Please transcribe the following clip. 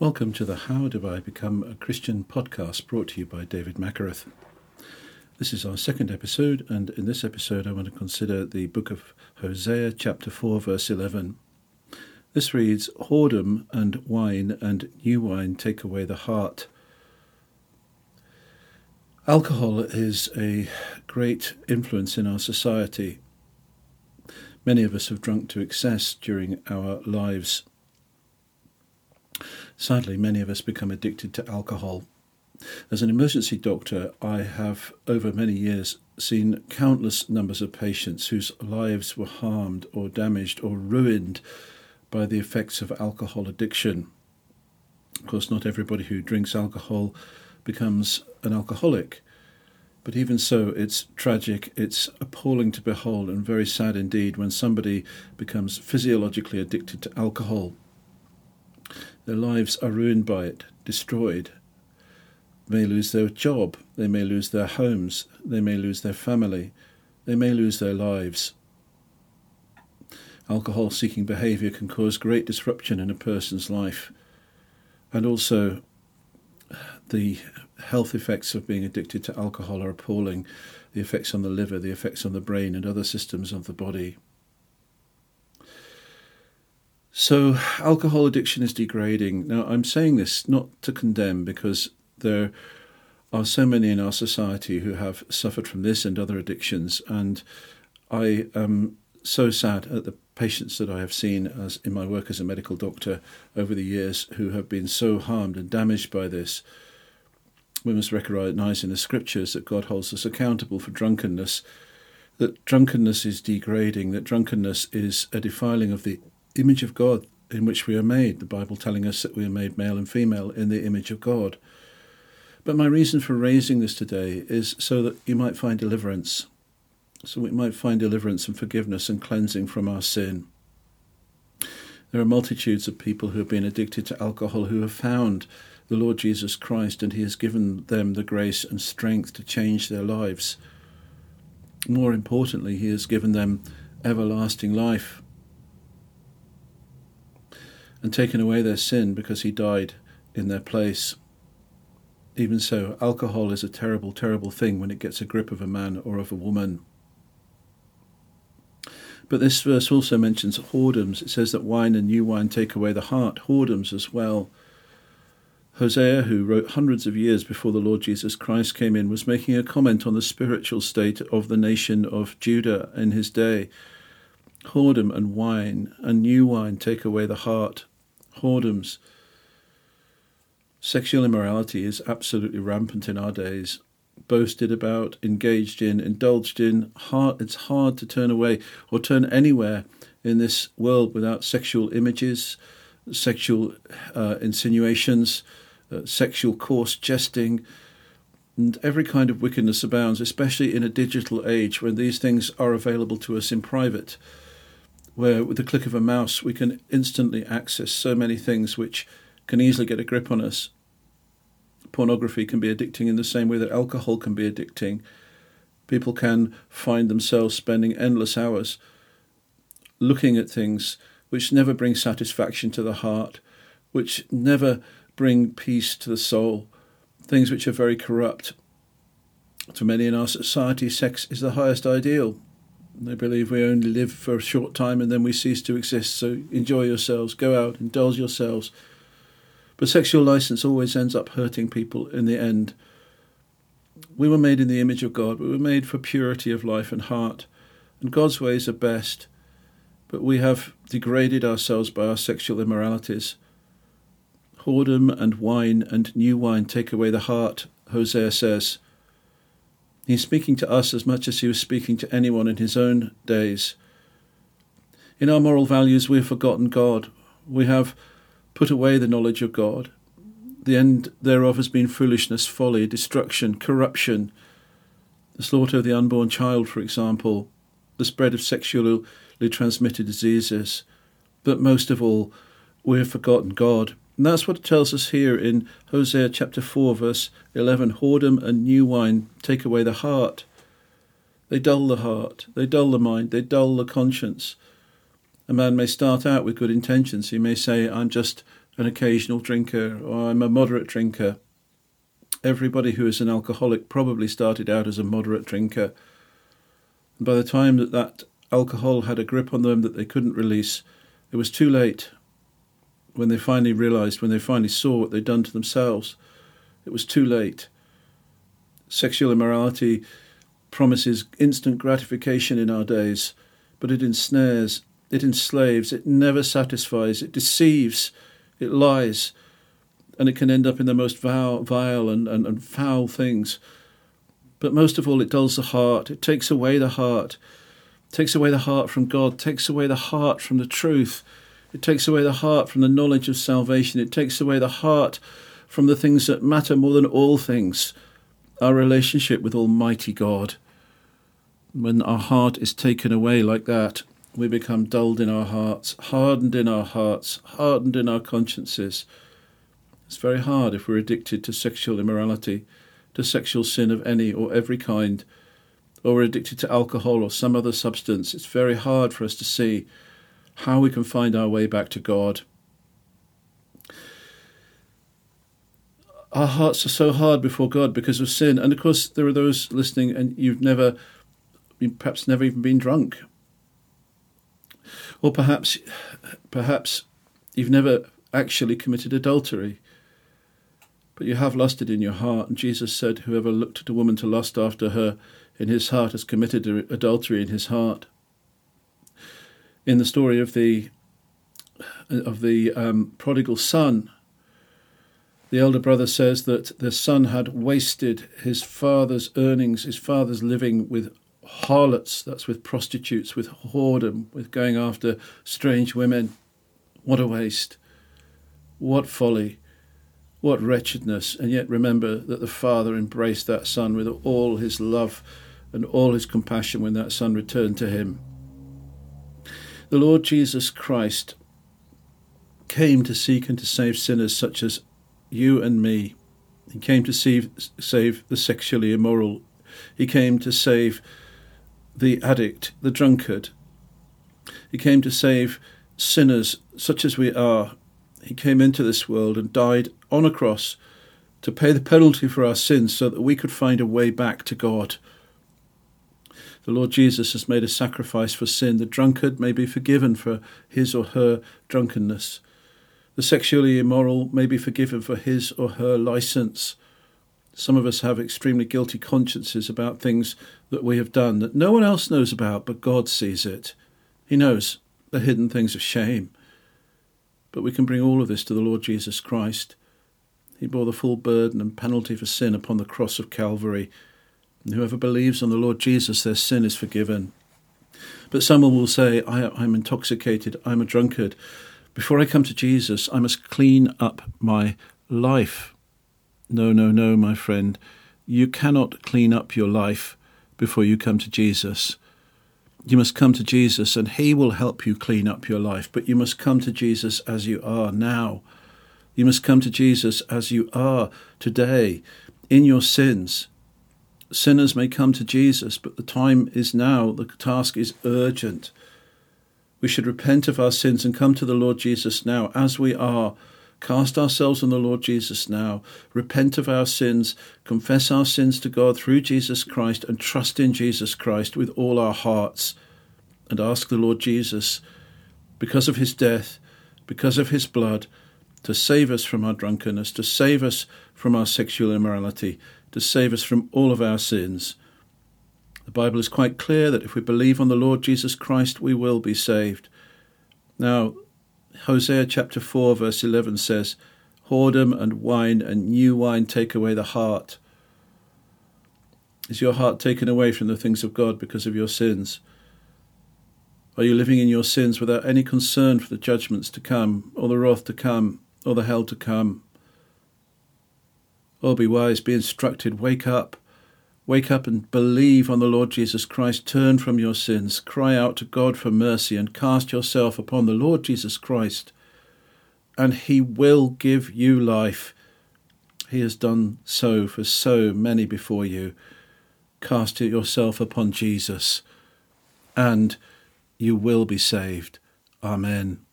Welcome to the How Do I Become a Christian podcast brought to you by David Mackereth. This is our second episode, and in this episode, I want to consider the book of Hosea, chapter 4, verse 11. This reads Whoredom and wine and new wine take away the heart. Alcohol is a great influence in our society. Many of us have drunk to excess during our lives. Sadly, many of us become addicted to alcohol. As an emergency doctor, I have over many years seen countless numbers of patients whose lives were harmed or damaged or ruined by the effects of alcohol addiction. Of course, not everybody who drinks alcohol becomes an alcoholic, but even so, it's tragic, it's appalling to behold, and very sad indeed when somebody becomes physiologically addicted to alcohol. Their lives are ruined by it, destroyed. They may lose their job, they may lose their homes, they may lose their family, they may lose their lives. Alcohol seeking behaviour can cause great disruption in a person's life, and also the health effects of being addicted to alcohol are appalling the effects on the liver, the effects on the brain, and other systems of the body. So, alcohol addiction is degrading. Now, I'm saying this not to condemn because there are so many in our society who have suffered from this and other addictions, and I am so sad at the patients that I have seen as in my work as a medical doctor over the years who have been so harmed and damaged by this. We must recognize in the scriptures that God holds us accountable for drunkenness, that drunkenness is degrading, that drunkenness is a defiling of the image of God in which we are made, the Bible telling us that we are made male and female in the image of God. But my reason for raising this today is so that you might find deliverance, so we might find deliverance and forgiveness and cleansing from our sin. There are multitudes of people who have been addicted to alcohol who have found the Lord Jesus Christ and He has given them the grace and strength to change their lives. More importantly, He has given them everlasting life and taken away their sin because he died in their place. Even so, alcohol is a terrible, terrible thing when it gets a grip of a man or of a woman. But this verse also mentions whoredoms. It says that wine and new wine take away the heart, whoredoms as well. Hosea, who wrote hundreds of years before the Lord Jesus Christ came in, was making a comment on the spiritual state of the nation of Judah in his day. Whoredom and wine and new wine take away the heart. Whoredoms. Sexual immorality is absolutely rampant in our days. Boasted about, engaged in, indulged in. Hard, it's hard to turn away or turn anywhere in this world without sexual images, sexual uh, insinuations, uh, sexual coarse jesting, and every kind of wickedness abounds, especially in a digital age when these things are available to us in private where with the click of a mouse we can instantly access so many things which can easily get a grip on us. Pornography can be addicting in the same way that alcohol can be addicting. People can find themselves spending endless hours looking at things which never bring satisfaction to the heart, which never bring peace to the soul, things which are very corrupt. To many in our society, sex is the highest ideal. They believe we only live for a short time and then we cease to exist. So enjoy yourselves, go out, indulge yourselves. But sexual license always ends up hurting people in the end. We were made in the image of God. We were made for purity of life and heart. And God's ways are best. But we have degraded ourselves by our sexual immoralities. Whoredom and wine and new wine take away the heart, Hosea says. He's speaking to us as much as he was speaking to anyone in his own days. In our moral values, we have forgotten God. We have put away the knowledge of God. The end thereof has been foolishness, folly, destruction, corruption, the slaughter of the unborn child, for example, the spread of sexually transmitted diseases. But most of all, we have forgotten God. And that's what it tells us here in Hosea chapter 4, verse 11 Whoredom and new wine take away the heart. They dull the heart, they dull the mind, they dull the conscience. A man may start out with good intentions. He may say, I'm just an occasional drinker or I'm a moderate drinker. Everybody who is an alcoholic probably started out as a moderate drinker. And by the time that that alcohol had a grip on them that they couldn't release, it was too late. When they finally realized, when they finally saw what they'd done to themselves, it was too late. Sexual immorality promises instant gratification in our days, but it ensnares, it enslaves, it never satisfies, it deceives, it lies, and it can end up in the most vile, and, and, and foul things. But most of all, it dulls the heart, it takes away the heart, takes away the heart from God, takes away the heart from the truth, it takes away the heart from the knowledge of salvation, it takes away the heart from the things that matter more than all things our relationship with Almighty God. When our heart is taken away like that, we become dulled in our hearts, hardened in our hearts, hardened in our consciences. It's very hard if we're addicted to sexual immorality, to sexual sin of any or every kind, or we're addicted to alcohol or some other substance. It's very hard for us to see how we can find our way back to God. Our hearts are so hard before God because of sin. And of course, there are those listening, and you've never, perhaps never even been drunk. Or perhaps, perhaps you've never actually committed adultery, but you have lusted in your heart. And Jesus said, Whoever looked at a woman to lust after her in his heart has committed adultery in his heart. In the story of the of the um, prodigal son, the elder brother says that the son had wasted his father's earnings, his father's living with harlots, that's with prostitutes, with whoredom, with going after strange women. What a waste. What folly. What wretchedness. And yet remember that the father embraced that son with all his love and all his compassion when that son returned to him. The Lord Jesus Christ came to seek and to save sinners such as you and me. He came to save, save the sexually immoral. He came to save the addict, the drunkard. He came to save sinners such as we are. He came into this world and died on a cross to pay the penalty for our sins so that we could find a way back to God. The Lord Jesus has made a sacrifice for sin. The drunkard may be forgiven for his or her drunkenness. The sexually immoral may be forgiven for his or her license. Some of us have extremely guilty consciences about things that we have done that no one else knows about, but God sees it. He knows the hidden things of shame. But we can bring all of this to the Lord Jesus Christ. He bore the full burden and penalty for sin upon the cross of Calvary. Whoever believes on the Lord Jesus, their sin is forgiven. But someone will say, I, am intoxicated, I'm a drunkard. Before I come to Jesus, I must clean up my life. No, no, no, my friend. You cannot clean up your life before you come to Jesus. You must come to Jesus and He will help you clean up your life, but you must come to Jesus as you are now. You must come to Jesus as you are today in your sins. Sinners may come to Jesus, but the time is now. The task is urgent. We should repent of our sins and come to the Lord Jesus now as we are. Cast ourselves on the Lord Jesus now, repent of our sins, confess our sins to God through Jesus Christ, and trust in Jesus Christ with all our hearts, and ask the Lord Jesus, because of his death, because of his blood, to save us from our drunkenness, to save us from our sexual immorality, to save us from all of our sins. The Bible is quite clear that if we believe on the Lord Jesus Christ, we will be saved. Now, Hosea chapter 4, verse 11 says, Whoredom and wine and new wine take away the heart. Is your heart taken away from the things of God because of your sins? Are you living in your sins without any concern for the judgments to come, or the wrath to come, or the hell to come? Oh, be wise, be instructed, wake up. Wake up and believe on the Lord Jesus Christ. Turn from your sins. Cry out to God for mercy and cast yourself upon the Lord Jesus Christ. And He will give you life. He has done so for so many before you. Cast yourself upon Jesus, and you will be saved. Amen.